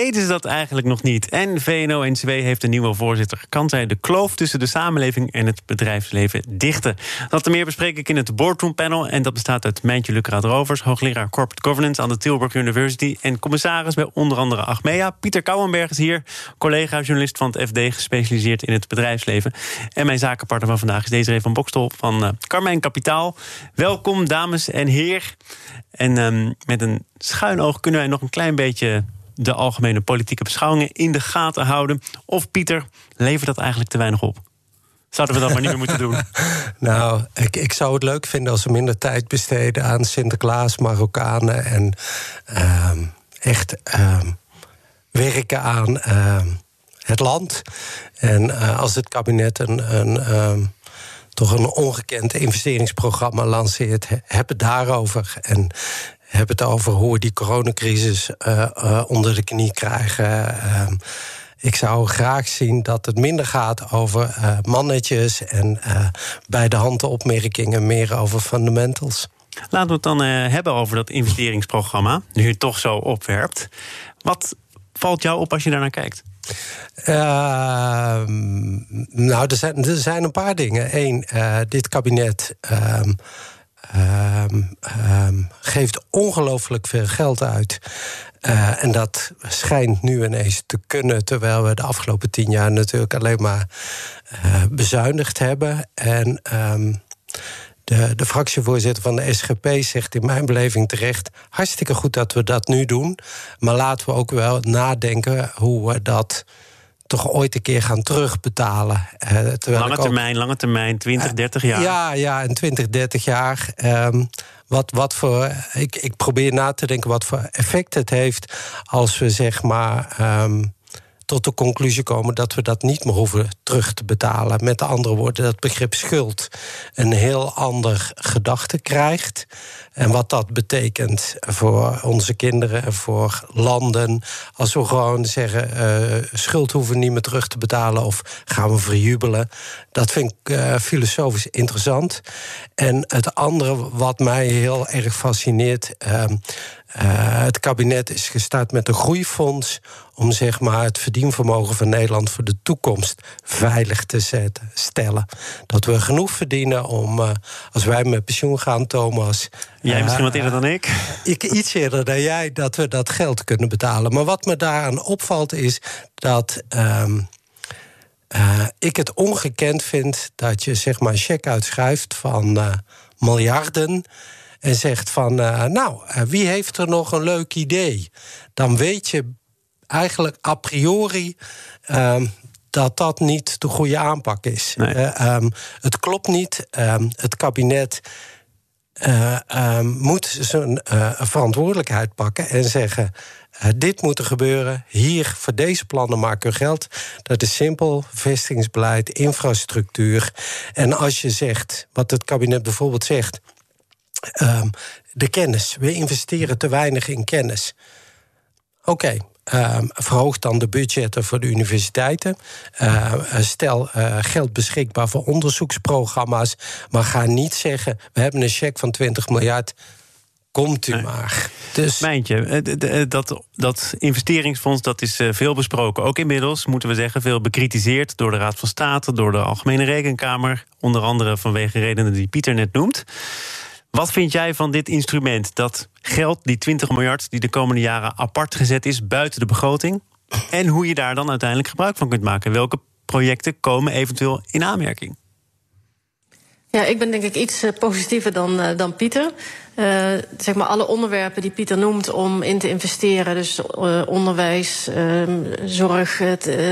Deden ze dat eigenlijk nog niet? En VNO-NCW heeft een nieuwe voorzitter. Kan zij de kloof tussen de samenleving en het bedrijfsleven dichten? Dat en meer bespreek ik in het Boardroom Panel. En dat bestaat uit Mijntje Lucraat Rovers, hoogleraar Corporate Governance aan de Tilburg University. En commissaris bij onder andere Achmea. Pieter Kouwenberg is hier, collega-journalist van het FD, gespecialiseerd in het bedrijfsleven. En mijn zakenpartner van vandaag is Desiree van Bokstol van uh, Carmijn Kapitaal. Welkom, dames en heer. En um, met een schuin oog kunnen wij nog een klein beetje de algemene politieke beschouwingen in de gaten houden? Of Pieter, levert dat eigenlijk te weinig op? Zouden we dat maar niet meer moeten doen? Nou, ik, ik zou het leuk vinden als we minder tijd besteden aan Sinterklaas, Marokkanen en uh, echt uh, werken aan uh, het land. En uh, als het kabinet een. een toch een ongekend investeringsprogramma lanceert, heb het daarover. En heb het over hoe we die coronacrisis uh, uh, onder de knie krijgen. Uh, ik zou graag zien dat het minder gaat over mannetjes en bij de hand opmerkingen, meer over fundamentals. Laten we het dan hebben over dat investeringsprogramma, nu je het toch zo opwerpt. Wat valt jou op als je daarnaar kijkt? Uh, nou, er zijn, er zijn een paar dingen. Eén, uh, dit kabinet. Uh, um, um, geeft ongelooflijk veel geld uit. Uh, en dat schijnt nu ineens te kunnen, terwijl we de afgelopen tien jaar natuurlijk alleen maar uh, bezuinigd hebben. En um, de, de fractievoorzitter van de SGP zegt in mijn beleving terecht: hartstikke goed dat we dat nu doen. Maar laten we ook wel nadenken hoe we dat toch ooit een keer gaan terugbetalen. Uh, lange termijn, lange termijn, 20, 30 jaar. Ja, ja, in 20, 30 jaar. Um, wat, wat voor, ik, ik probeer na te denken wat voor effect het heeft als we zeg maar. Um, tot de conclusie komen dat we dat niet meer hoeven terug te betalen. Met andere woorden, dat begrip schuld een heel ander gedachte krijgt. En wat dat betekent voor onze kinderen en voor landen. Als we gewoon zeggen: uh, schuld hoeven we niet meer terug te betalen of gaan we verjubelen. Dat vind ik uh, filosofisch interessant. En het andere wat mij heel erg fascineert. Uh, het kabinet is gestart met een groeifonds om zeg maar, het verdienvermogen van Nederland voor de toekomst veilig te zetten, stellen. Dat we genoeg verdienen om, uh, als wij met pensioen gaan, Thomas. Jij uh, misschien wat eerder dan ik? ik? Iets eerder dan jij, dat we dat geld kunnen betalen. Maar wat me daaraan opvalt is dat. Uh, ik het ongekend vind dat je zeg maar een cheque uitschrijft van miljarden. En zegt van, nou, wie heeft er nog een leuk idee? Dan weet je eigenlijk a priori um, dat dat niet de goede aanpak is. Nee. Uh, um, het klopt niet. Um, het kabinet moet zijn verantwoordelijkheid pakken en zeggen. Uh, dit moet er gebeuren. Hier, voor deze plannen maken we geld. Dat is simpel. Vestigingsbeleid, infrastructuur. En als je zegt, wat het kabinet bijvoorbeeld zegt. De kennis. We investeren te weinig in kennis. Oké, okay, uh, verhoog dan de budgetten voor de universiteiten. Uh, stel uh, geld beschikbaar voor onderzoeksprogramma's. Maar ga niet zeggen: we hebben een cheque van 20 miljard. Komt u nee. maar. Dus... Mijntje, dat, dat investeringsfonds dat is veel besproken. Ook inmiddels, moeten we zeggen, veel bekritiseerd door de Raad van State, door de Algemene Rekenkamer. Onder andere vanwege redenen die Pieter net noemt. Wat vind jij van dit instrument? Dat geld, die 20 miljard, die de komende jaren apart gezet is buiten de begroting. En hoe je daar dan uiteindelijk gebruik van kunt maken. Welke projecten komen eventueel in aanmerking? Ja, ik ben denk ik iets positiever dan, uh, dan Pieter. Uh, zeg maar alle onderwerpen die Pieter noemt om in te investeren, dus onderwijs, zorg,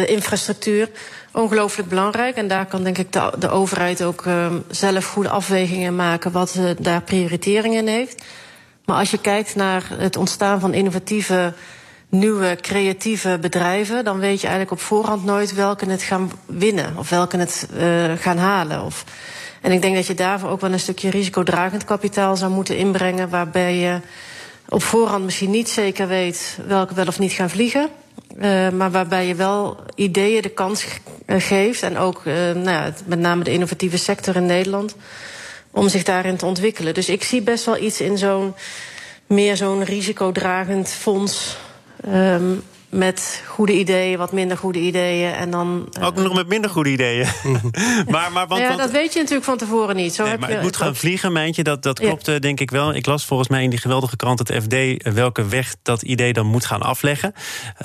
infrastructuur, ongelooflijk belangrijk. En daar kan denk ik de, de overheid ook zelf goede afwegingen maken wat daar prioritering in heeft. Maar als je kijkt naar het ontstaan van innovatieve, nieuwe, creatieve bedrijven, dan weet je eigenlijk op voorhand nooit welke het gaan winnen of welke het uh, gaan halen. Of, en ik denk dat je daarvoor ook wel een stukje risicodragend kapitaal zou moeten inbrengen, waarbij je op voorhand misschien niet zeker weet welke wel of niet gaan vliegen. Maar waarbij je wel ideeën de kans geeft. En ook nou ja, met name de innovatieve sector in Nederland. Om zich daarin te ontwikkelen. Dus ik zie best wel iets in zo'n meer zo'n risicodragend fonds. Um, met goede ideeën, wat minder goede ideeën. En dan, uh, Ook nog met minder goede ideeën. maar, maar, want, ja, dat weet je natuurlijk van tevoren niet. Zo nee, heb maar je, het moet gaan vliegen, Mijntje. Dat, dat klopt ja. denk ik wel. Ik las volgens mij in die geweldige krant het FD... welke weg dat idee dan moet gaan afleggen.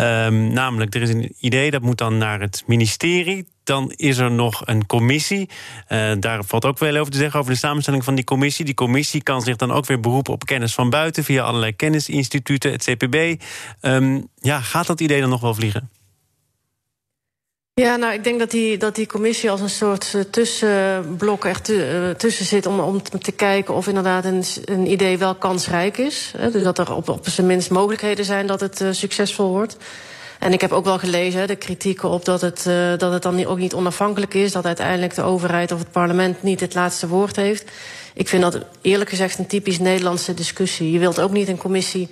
Um, namelijk, er is een idee dat moet dan naar het ministerie dan is er nog een commissie. Uh, daar valt ook wel over te zeggen over de samenstelling van die commissie. Die commissie kan zich dan ook weer beroepen op kennis van buiten via allerlei kennisinstituten, het CPB. Um, ja, gaat dat idee dan nog wel vliegen? Ja, nou, ik denk dat die, dat die commissie als een soort uh, tussenblok er uh, tussen zit om, om te kijken of inderdaad een, een idee wel kansrijk is. Dus dat er op, op zijn minst mogelijkheden zijn dat het succesvol wordt. En ik heb ook wel gelezen de kritieken op dat het, uh, dat het dan ook niet onafhankelijk is. Dat uiteindelijk de overheid of het parlement niet het laatste woord heeft. Ik vind dat eerlijk gezegd een typisch Nederlandse discussie. Je wilt ook niet een commissie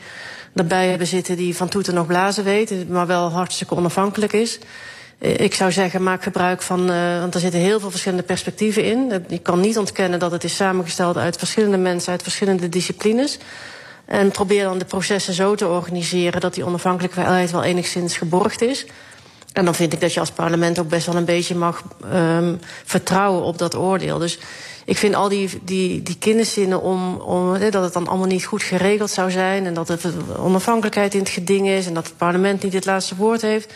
erbij hebben zitten die van toeten nog blazen weet, maar wel hartstikke onafhankelijk is. Ik zou zeggen, maak gebruik van, uh, want er zitten heel veel verschillende perspectieven in. Je kan niet ontkennen dat het is samengesteld uit verschillende mensen, uit verschillende disciplines. En probeer dan de processen zo te organiseren dat die onafhankelijkheid wel enigszins geborgd is. En dan vind ik dat je als parlement ook best wel een beetje mag um, vertrouwen op dat oordeel. Dus ik vind al die, die, die kinderzinnen om, om dat het dan allemaal niet goed geregeld zou zijn. En dat er onafhankelijkheid in het geding is. En dat het parlement niet het laatste woord heeft.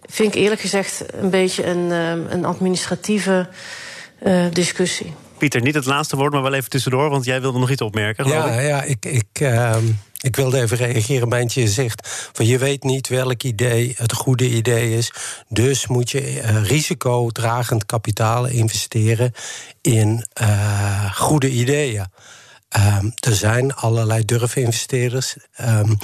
Vind ik eerlijk gezegd een beetje een, een administratieve uh, discussie. Pieter, niet het laatste woord, maar wel even tussendoor, want jij wilde nog iets opmerken. Ja, ik. ja ik, ik, uh, ik wilde even reageren bij je zegt. Van je weet niet welk idee het goede idee is. Dus moet je uh, risicodragend kapitaal investeren in uh, goede ideeën. Um, er zijn allerlei durfinvesteerders um,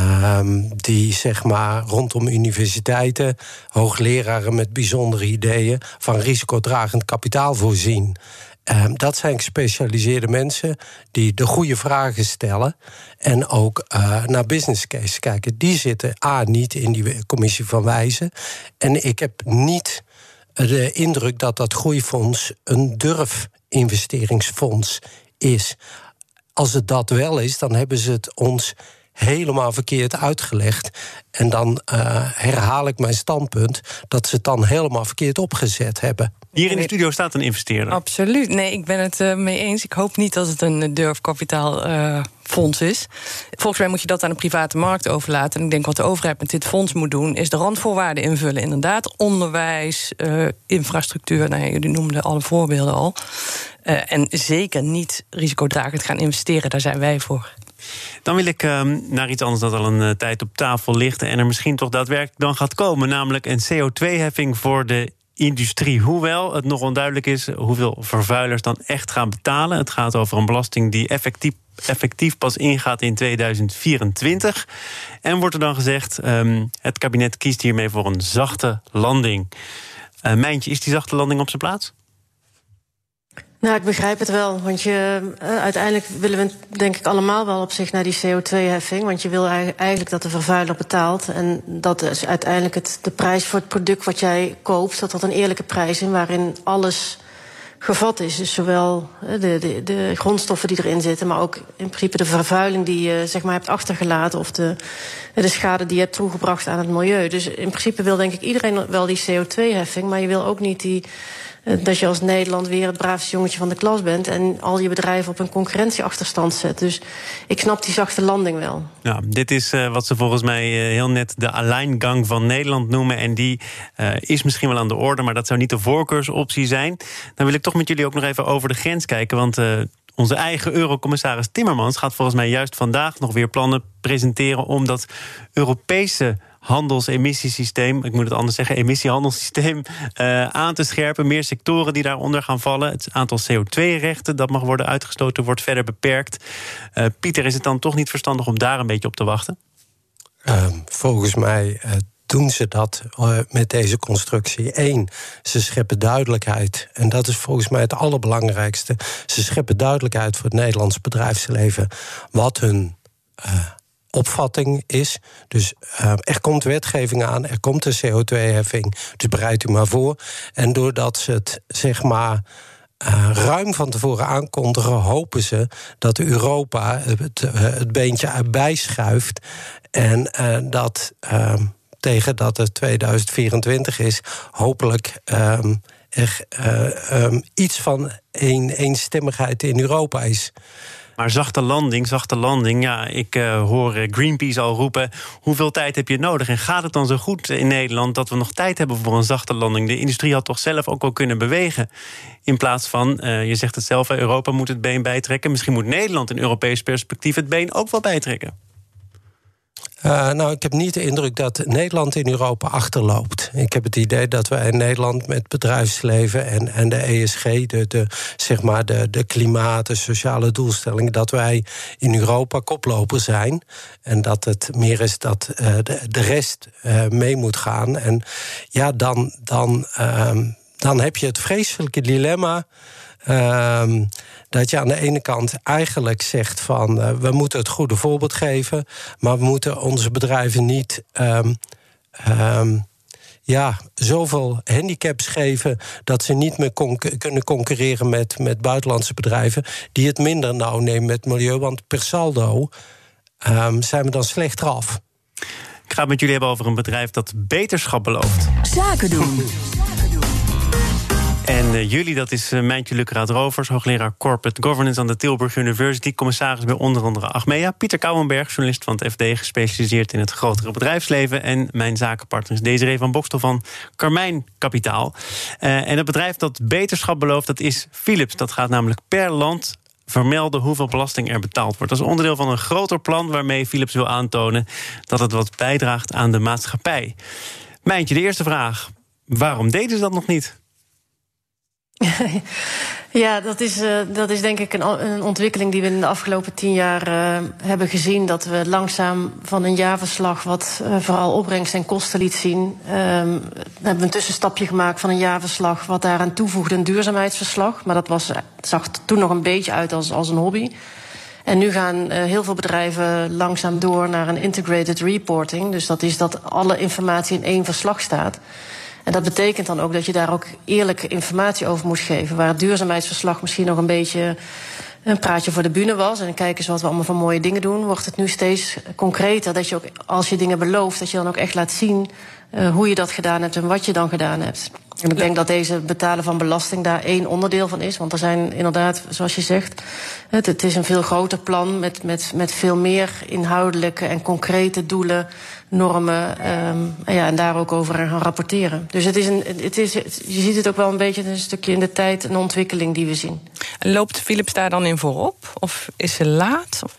um, die zeg maar rondom universiteiten, hoogleraren met bijzondere ideeën van risicodragend kapitaal voorzien. Um, dat zijn gespecialiseerde mensen die de goede vragen stellen en ook uh, naar business case kijken. Die zitten A niet in die commissie van wijzen. En ik heb niet de indruk dat dat groeifonds een durfinvesteringsfonds is. Als het dat wel is, dan hebben ze het ons helemaal verkeerd uitgelegd. En dan uh, herhaal ik mijn standpunt dat ze het dan helemaal verkeerd opgezet hebben. Hier in de studio staat een investeerder. Absoluut. Nee, ik ben het uh, mee eens. Ik hoop niet dat het een durfkapitaalfonds uh, is. Volgens mij moet je dat aan de private markt overlaten. En ik denk wat de overheid met dit fonds moet doen, is de randvoorwaarden invullen. Inderdaad, onderwijs, uh, infrastructuur. Nou, jullie noemden alle voorbeelden al. En zeker niet risicodragend gaan investeren, daar zijn wij voor. Dan wil ik uh, naar iets anders dat al een uh, tijd op tafel ligt... en er misschien toch daadwerkelijk dan gaat komen... namelijk een CO2-heffing voor de industrie. Hoewel het nog onduidelijk is hoeveel vervuilers dan echt gaan betalen. Het gaat over een belasting die effectief, effectief pas ingaat in 2024. En wordt er dan gezegd, um, het kabinet kiest hiermee voor een zachte landing. Uh, Mijntje, is die zachte landing op zijn plaats? Nou, ik begrijp het wel. Want je, uh, uiteindelijk willen we denk ik allemaal wel op zich naar die CO2-heffing. Want je wil eigenlijk dat de vervuiler betaalt. En dat is uiteindelijk het, de prijs voor het product wat jij koopt, dat dat een eerlijke prijs is waarin alles gevat is. Dus zowel de, de, de grondstoffen die erin zitten, maar ook in principe de vervuiling die je zeg maar, hebt achtergelaten. Of de, de schade die je hebt toegebracht aan het milieu. Dus in principe wil denk ik iedereen wel die CO2-heffing. Maar je wil ook niet die dat je als Nederland weer het braafste jongetje van de klas bent en al je bedrijven op een concurrentieachterstand zet. Dus ik snap die zachte landing wel. Ja, dit is uh, wat ze volgens mij uh, heel net de alleingang van Nederland noemen. En die is misschien wel aan de orde, maar dat zou niet de voorkeursoptie zijn. Dan wil ik toch met jullie ook nog even over de grens kijken. Want onze eigen eurocommissaris Timmermans gaat volgens mij juist vandaag nog weer plannen presenteren om dat Europese handelsemissiesysteem, ik moet het anders zeggen, emissiehandelssysteem uh, aan te scherpen. Meer sectoren die daaronder gaan vallen. Het aantal CO2-rechten dat mag worden uitgestoten wordt verder beperkt. Uh, Pieter, is het dan toch niet verstandig om daar een beetje op te wachten? Uh, volgens mij doen ze dat met deze constructie. Eén, ze scheppen duidelijkheid. En dat is volgens mij het allerbelangrijkste. Ze scheppen duidelijkheid voor het Nederlands bedrijfsleven. Wat hun opvatting is. Dus uh, er komt wetgeving aan, er komt een CO2-heffing. Dus bereid u maar voor. En doordat ze het zeg maar. Uh, ruim van tevoren aankondigen, hopen ze dat Europa het, het beentje erbij schuift. En dat ehm, tegen dat het 2024 is, hopelijk um, er um, iets van een, eenstemmigheid in Europa is. Maar zachte landing, zachte landing. Ja, ik uh, hoor Greenpeace al roepen. Hoeveel tijd heb je nodig? En gaat het dan zo goed in Nederland dat we nog tijd hebben voor een zachte landing? De industrie had toch zelf ook wel kunnen bewegen. In plaats van, uh, je zegt het zelf, Europa moet het been bijtrekken. Misschien moet Nederland in Europees perspectief het been ook wel bijtrekken. Uh, nou, ik heb niet de indruk dat Nederland in Europa achterloopt. Ik heb het idee dat wij in Nederland met bedrijfsleven en, en de ESG, de, de, zeg maar de, de klimaat, de sociale doelstellingen, dat wij in Europa koploper zijn. En dat het meer is dat uh, de, de rest uh, mee moet gaan. En ja, dan, dan, dan heb je het vreselijke dilemma. Ehm, dat je aan de ene kant eigenlijk zegt van uh, we moeten het goede voorbeeld geven, maar we moeten onze bedrijven niet um, um, ja, zoveel handicaps geven dat ze niet meer con kunnen concurreren met, met buitenlandse bedrijven die het minder nauw nemen met milieu. Want per saldo um, zijn we dan slechter af. Ik ga het met jullie hebben over een bedrijf dat beterschap belooft. Zaken doen. En uh, jullie, dat is uh, Mijntje Rovers, hoogleraar Corporate Governance aan de Tilburg University, commissaris bij onder andere Achmea. Pieter Kouwenberg, journalist van het FD, gespecialiseerd in het grotere bedrijfsleven. En mijn zakenpartner is Desiree van Bokstel van Carmijn Kapitaal. Uh, en het bedrijf dat beterschap belooft, dat is Philips. Dat gaat namelijk per land vermelden hoeveel belasting er betaald wordt. Dat is onderdeel van een groter plan waarmee Philips wil aantonen dat het wat bijdraagt aan de maatschappij. Mijntje, de eerste vraag. Waarom deden ze dat nog niet? ja, dat is, uh, dat is denk ik een, een, ontwikkeling die we in de afgelopen tien jaar uh, hebben gezien. Dat we langzaam van een jaarverslag, wat uh, vooral opbrengst en kosten liet zien, um, hebben een tussenstapje gemaakt van een jaarverslag, wat daaraan toevoegde een duurzaamheidsverslag. Maar dat was, zag toen nog een beetje uit als, als een hobby. En nu gaan heel veel bedrijven langzaam door naar een integrated reporting. Dus dat is dat alle informatie in één verslag staat. En dat betekent dan ook dat je daar ook eerlijke informatie over moet geven. Waar het duurzaamheidsverslag misschien nog een beetje een praatje voor de bühne was. En kijk eens wat we allemaal van mooie dingen doen. Wordt het nu steeds concreter dat je ook als je dingen belooft, dat je dan ook echt laat zien uh, hoe je dat gedaan hebt en wat je dan gedaan hebt. En ik denk dat deze betalen van belasting daar één onderdeel van is. Want er zijn inderdaad, zoals je zegt, het, het is een veel groter plan met, met, met veel meer inhoudelijke en concrete doelen, normen. Um, en, ja, en daar ook over gaan rapporteren. Dus het is een, het is, je ziet het ook wel een beetje een stukje in de tijd, een ontwikkeling die we zien. Loopt Philips daar dan in voorop? Of is ze laat? Of?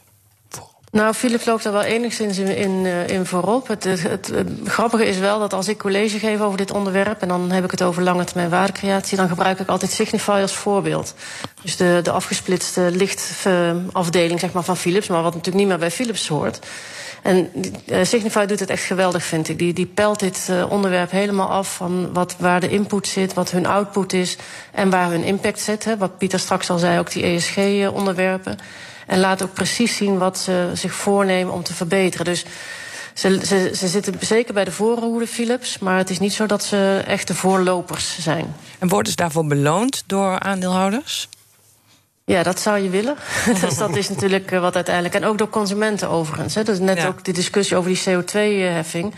Nou, Philips loopt er wel enigszins in, in, eh, in voorop. Het, het, grappige is wel dat als ik college geef over dit onderwerp... en dan heb ik het over lange termijn waardecreatie... dan gebruik ik altijd Signify als voorbeeld. Dus de, de afgesplitste lichtafdeling zeg maar, van Philips... maar wat natuurlijk niet meer bij Philips hoort. En uh, Signify doet het echt geweldig, vind ik. Die, die pelt dit uh, onderwerp helemaal af van wat, waar de input zit... wat hun output is en waar hun impact zit. Hè. Wat Pieter straks al zei, ook die ESG-onderwerpen... En laat ook precies zien wat ze zich voornemen om te verbeteren. Dus ze, ze, ze zitten zeker bij de voorhoede Philips, maar het is niet zo dat ze echte voorlopers zijn. En worden ze daarvoor beloond door aandeelhouders? Ja, dat zou je willen. dus dat is natuurlijk eh, wat uiteindelijk. En ook door consumenten overigens. Hè. Dus net ja. ook die discussie over die CO2-heffing.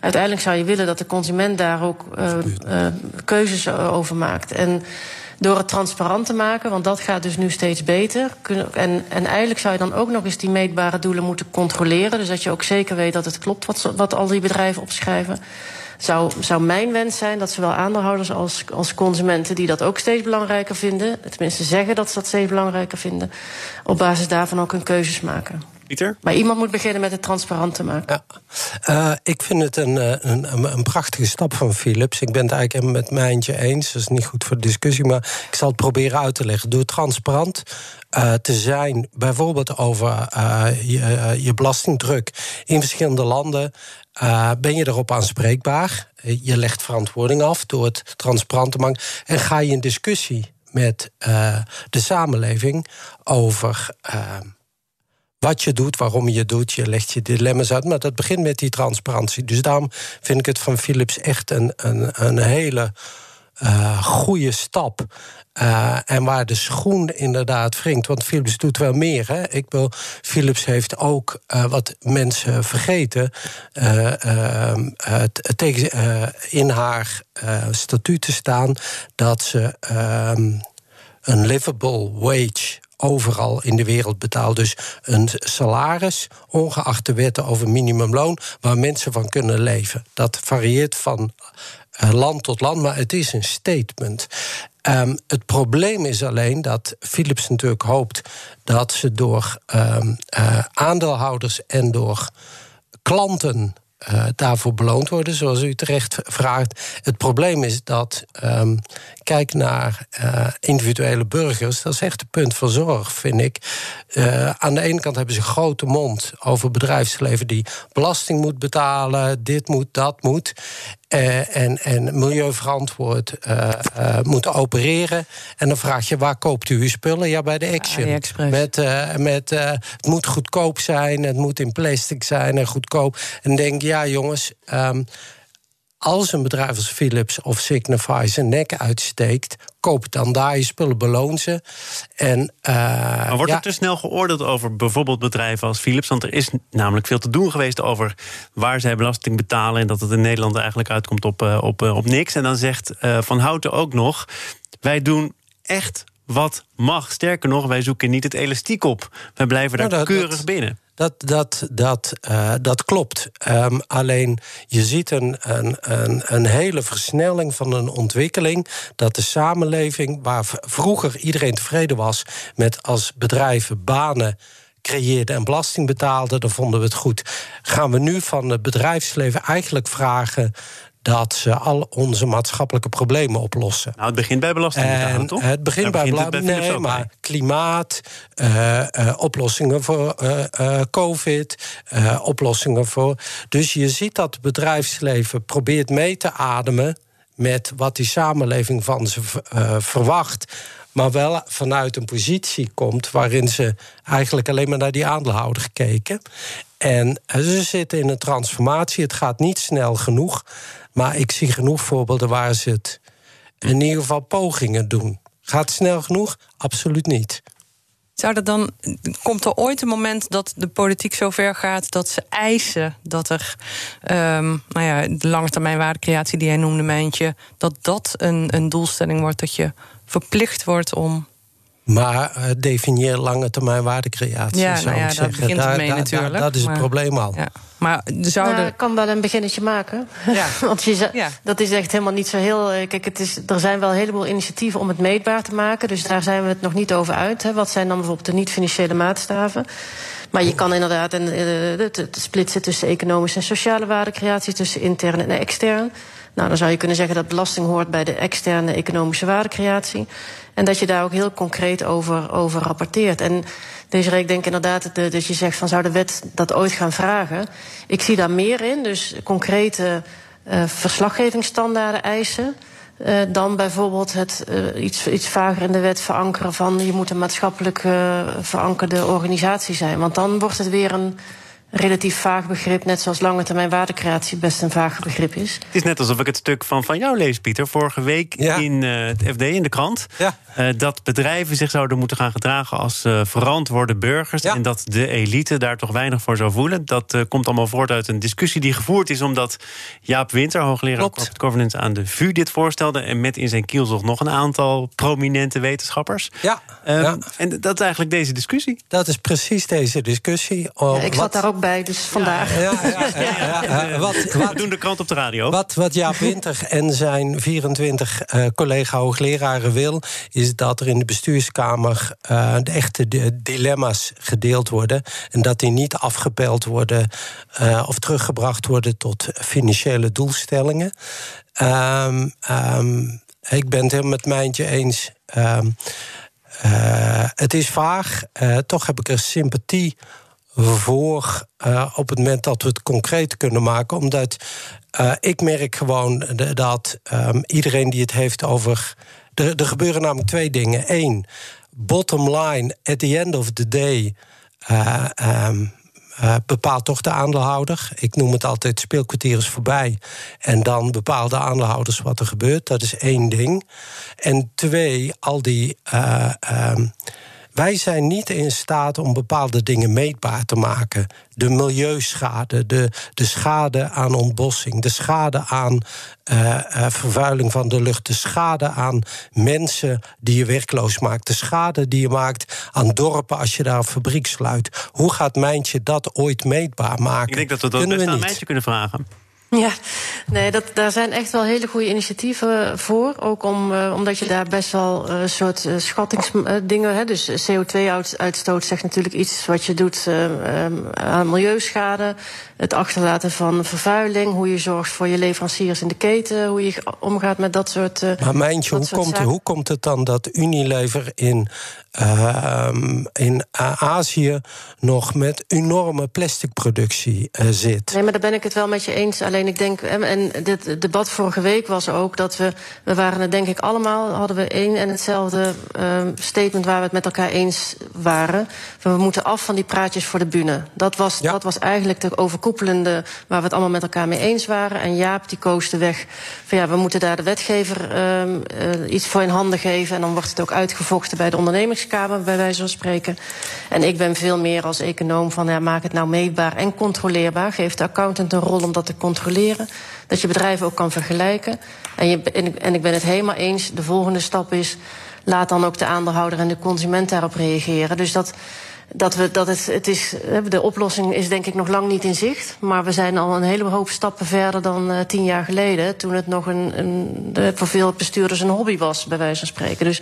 Uiteindelijk zou je willen dat de consument daar ook uh, uh, keuzes over maakt. En door het transparant te maken, want dat gaat dus nu steeds beter. En, en eigenlijk zou je dan ook nog eens die meetbare doelen moeten controleren. Dus dat je ook zeker weet dat het klopt wat, wat al die bedrijven opschrijven. Zou, zou mijn wens zijn dat zowel aandeelhouders als, als consumenten, die dat ook steeds belangrijker vinden, tenminste zeggen dat ze dat steeds belangrijker vinden, op basis daarvan ook hun keuzes maken. Pieter? Maar iemand moet beginnen met het transparant te maken. Ja. Uh, ik vind het een, een, een, een, prachtige stap van Philips. Ik ben het eigenlijk met Mijntje eens. Dat is niet goed voor de discussie, maar ik zal het proberen uit te leggen. Door transparant uh, te zijn, bijvoorbeeld over uh, je, je, belastingdruk in verschillende landen. Ben je erop aanspreekbaar? Je legt verantwoording af door het transparant te maken. En ga je in discussie met de samenleving over wat je doet, waarom je doet. Je legt je dilemma's uit, maar dat begint met die transparantie. Dus daarom vind ik het van Philips echt een, een, een hele goede stap. Uh, en waar de schoen inderdaad wringt. Want Philips doet wel meer. Hè? Ik wil, Philips heeft ook uh, wat mensen vergeten. Uh, tegen, in haar statuut te staan dat ze een livable wage overal in de wereld betaalt. Dus een salaris, ongeacht de wetten over minimumloon, waar mensen van kunnen leven. Dat varieert van land tot land, maar het is een statement. Um, het probleem is alleen dat Philips natuurlijk hoopt dat ze door um, uh, aandeelhouders en door klanten uh, daarvoor beloond worden, zoals u terecht vraagt. Het probleem is dat, um, kijk naar uh, individuele burgers, dat is echt een punt van zorg, vind ik. Aan de ene kant hebben ze grote mond over bedrijfsleven die belasting moet betalen, dit moet, dat moet. Uh, en, en milieuverantwoord uh, uh, moeten opereren. En dan vraag je, waar koopt u uw spullen? Ja, bij de Action. met, met, het moet goedkoop zijn, het moet in plastic zijn en goedkoop. En denk, ja jongens, um, als een bedrijf als Philips of Signify zijn nek uitsteekt, koop dan daar je spullen, beloon ze. En, uh, maar wordt ja, er te snel geoordeeld over bijvoorbeeld bedrijven als Philips? Want er is namelijk veel te doen geweest over waar zij belasting betalen en dat het in Nederland eigenlijk uitkomt op, uh, op, uh, op niks. En dan zegt Van Houten ook nog: wij doen echt wat mag. Sterker nog, wij zoeken niet het elastiek op. Wij blijven daar nou, dat, keurig dat, binnen. Dat, dat, dat, uh, dat klopt. Um, alleen je ziet een, een, een, een, hele versnelling van een ontwikkeling. Dat de samenleving, waar vroeger iedereen tevreden was met als bedrijven banen creëerden en belasting betaalden, dan vonden we het goed. Gaan we nu van het bedrijfsleven eigenlijk vragen dat ze al onze maatschappelijke problemen oplossen. Nou, het begint bij belasting, toch? Het begint bij belasting, nee, maar klimaat, uh, uh, oplossingen voor uh, COVID, oplossingen voor. Dus je ziet dat het bedrijfsleven probeert mee te ademen met wat die samenleving van ze verwacht maar wel vanuit een positie komt waarin ze eigenlijk alleen maar naar die aandeelhouder gekeken. En ze zitten in een transformatie. Het gaat niet snel genoeg. Maar ik zie genoeg voorbeelden waar ze het in ieder geval pogingen doen. Gaat snel genoeg? Absoluut niet. Zou er dan, komt er ooit een moment dat de politiek zover gaat dat ze eisen dat er, um, nou ja, de lange termijn waardecreatie die jij noemde, Mijntje, dat dat een, een doelstelling wordt, dat je verplicht wordt om maar uh, definieer lange termijn waardecreatie, ja, zou nou ja, ik zeggen. Begint daar, mee, natuurlijk, dat is het probleem al. Ja. Maar zouden... Nou, kan wel een beginnetje maken. Ja. Want je, ja. dat is echt helemaal niet zo heel... Eh, kijk, het is, er zijn wel een heleboel initiatieven om het meetbaar te maken. Dus daar zijn we het nog niet over uit. Hè. Wat zijn dan bijvoorbeeld de niet-financiële maatstaven? Maar je kan inderdaad een, het, het splitsen tussen economische en sociale waardecreatie... tussen intern en extern. Nou, dan zou je kunnen zeggen dat belasting hoort bij de externe economische waardecreatie. En dat je daar ook heel concreet over, over rapporteert. En deze ik denk inderdaad dat je zegt van zou de wet dat ooit gaan vragen. Ik zie daar meer in, dus concrete uh, verslaggevingsstandaarden eisen. Uh, dan bijvoorbeeld het uh, iets, iets vager in de wet verankeren van je moet een maatschappelijk verankerde organisatie zijn. Want dan wordt het weer een relatief vaag begrip, net zoals lange termijn waardecreatie best een vaag begrip is. Het is net alsof ik het stuk van, van jou lees, Pieter, vorige week in uh, het FD in de krant. Ja. Uh, dat bedrijven zich zouden moeten gaan gedragen als uh, verantwoorde burgers. En dat de elite daar toch weinig voor zou voelen. Dat komt allemaal voort uit een discussie die gevoerd is omdat Jaap Winter, hoogleraar Corporate Governance aan de VU, dit voorstelde. En met in zijn kielzog nog een aantal prominente wetenschappers. Ja. Um, ja. En dat is eigenlijk deze discussie. Dat is precies deze discussie. Ja, ik zat daar ook bij, dus vandaag. Ja, ja, wat, wat, We doen de krant op de radio. Wat, wat Jaap Winter en zijn 24 uh, collega-hoogleraren wil... is dat er in de bestuurskamer uh, de echte de dilemma's gedeeld worden... en dat die niet afgepeld worden uh, of teruggebracht worden... tot financiële doelstellingen. Um, um, ik ben het helemaal met Mijntje eens... Um, uh, het is vaag. Uh, toch heb ik er sympathie voor uh, op het moment dat we het concreet kunnen maken. Omdat ik merk gewoon dat um, iedereen die het heeft over. Er, gebeuren namelijk twee dingen. Eén, bottom line, at the end of the day. ehm, bepaalt toch de aandeelhouder. Ik noem het altijd speelkwartier is voorbij. En dan bepalen de aandeelhouders wat er gebeurt. Dat is één ding. En twee, al die. Ehm, wij zijn niet in staat om bepaalde dingen meetbaar te maken. De milieuschade, de, de schade aan ontbossing, de schade aan uh, uh, vervuiling van de lucht, de schade aan mensen die je werkloos maakt, de schade die je maakt aan dorpen als je daar een fabriek sluit. Hoe gaat Mijntje dat ooit meetbaar maken? Ik denk dat we dat best aan Mijntje kunnen vragen. Ja, nee, dat, daar zijn echt wel hele goede initiatieven voor. Ook om, uh, omdat je daar best wel een uh, soort uh, schattingsdingen hebt. Dus CO2-uitstoot zegt natuurlijk iets wat je doet aan milieuschade. Het achterlaten van vervuiling. Hoe je zorgt voor je leveranciers in de keten. Hoe je omgaat met dat soort. maar Mijntje, hoe komt, hoe komt het dan dat Unilever in uh, in Azië nog met enorme plasticproductie zit. Nee, maar daar ben ik het wel met je eens. Alleen ik denk, en dit debat vorige week was ook dat we, we waren het denk ik allemaal, hadden we één en hetzelfde uh, statement waar we het met elkaar eens waren. We moeten af van die praatjes voor de bühne. Dat was, ja. dat was eigenlijk de overkoepelende waar we het allemaal met elkaar mee eens waren. En Jaap die koos de weg van ja, we moeten daar de wetgever uh, iets voor in handen geven. En dan wordt het ook uitgevochten bij de ondernemers Kamer, bij wijze van spreken. En ik ben veel meer als econoom van ja, maak het nou meetbaar en controleerbaar. Geef de accountant een rol om dat te controleren. Dat je bedrijven ook kan vergelijken. En, je, en ik ben het helemaal eens. De volgende stap is. Laat dan ook de aandeelhouder en de consument daarop reageren. Dus dat dat we dat het, het is, de oplossing is denk ik nog lang niet in zicht. Maar we zijn al een hele hoop stappen verder dan uh, tien jaar geleden. Toen het nog een, een, voor veel bestuurders een hobby was, bij wijze van spreken. Dus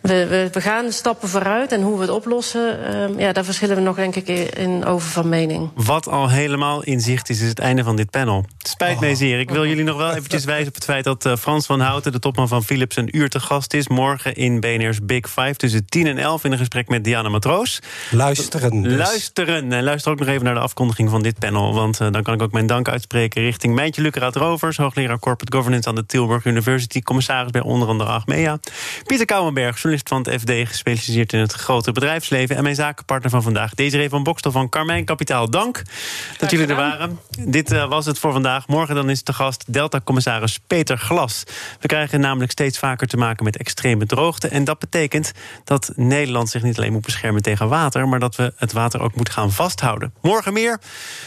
we, we, we, gaan stappen vooruit en hoe we het oplossen, uh, ja, daar verschillen we nog denk ik in over van mening. Wat al helemaal in zicht is, is het einde van dit panel. Spijt oh. mij zeer. Ik wil jullie nog wel eventjes wijzen op het feit dat uh, Frans van Houten, de topman van Philips, een uur te gast is. Morgen in BNR's Big Five tussen 10 en 11 in een gesprek met Diana Matroos. Luisteren. Dus. Luisteren. En luister ook nog even naar de afkondiging van dit panel. Want uh, dan kan ik ook mijn dank uitspreken richting Mijntje Lukkeraat Rovers, hoogleraar Corporate Governance aan de Tilburg University, commissaris bij onder andere Achmea. Pieter Kouwenberg, journalist van het FD, gespecialiseerd in het grote bedrijfsleven. En mijn zakenpartner van vandaag, Desiree van Bokstel van Carmijn Kapitaal. Dank dat jullie er waren. Dit uh, was het voor vandaag. Morgen dan is de gast Delta-commissaris Peter Glas. We krijgen namelijk steeds vaker te maken met extreme droogte. En dat betekent dat Nederland zich niet alleen moet beschermen tegen water... maar dat we het water ook moeten gaan vasthouden. Morgen meer.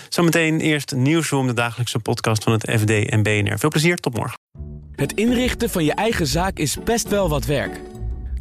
Zometeen eerst Nieuwsroom, de dagelijkse podcast van het FD en BNR. Veel plezier, tot morgen. Het inrichten van je eigen zaak is best wel wat werk.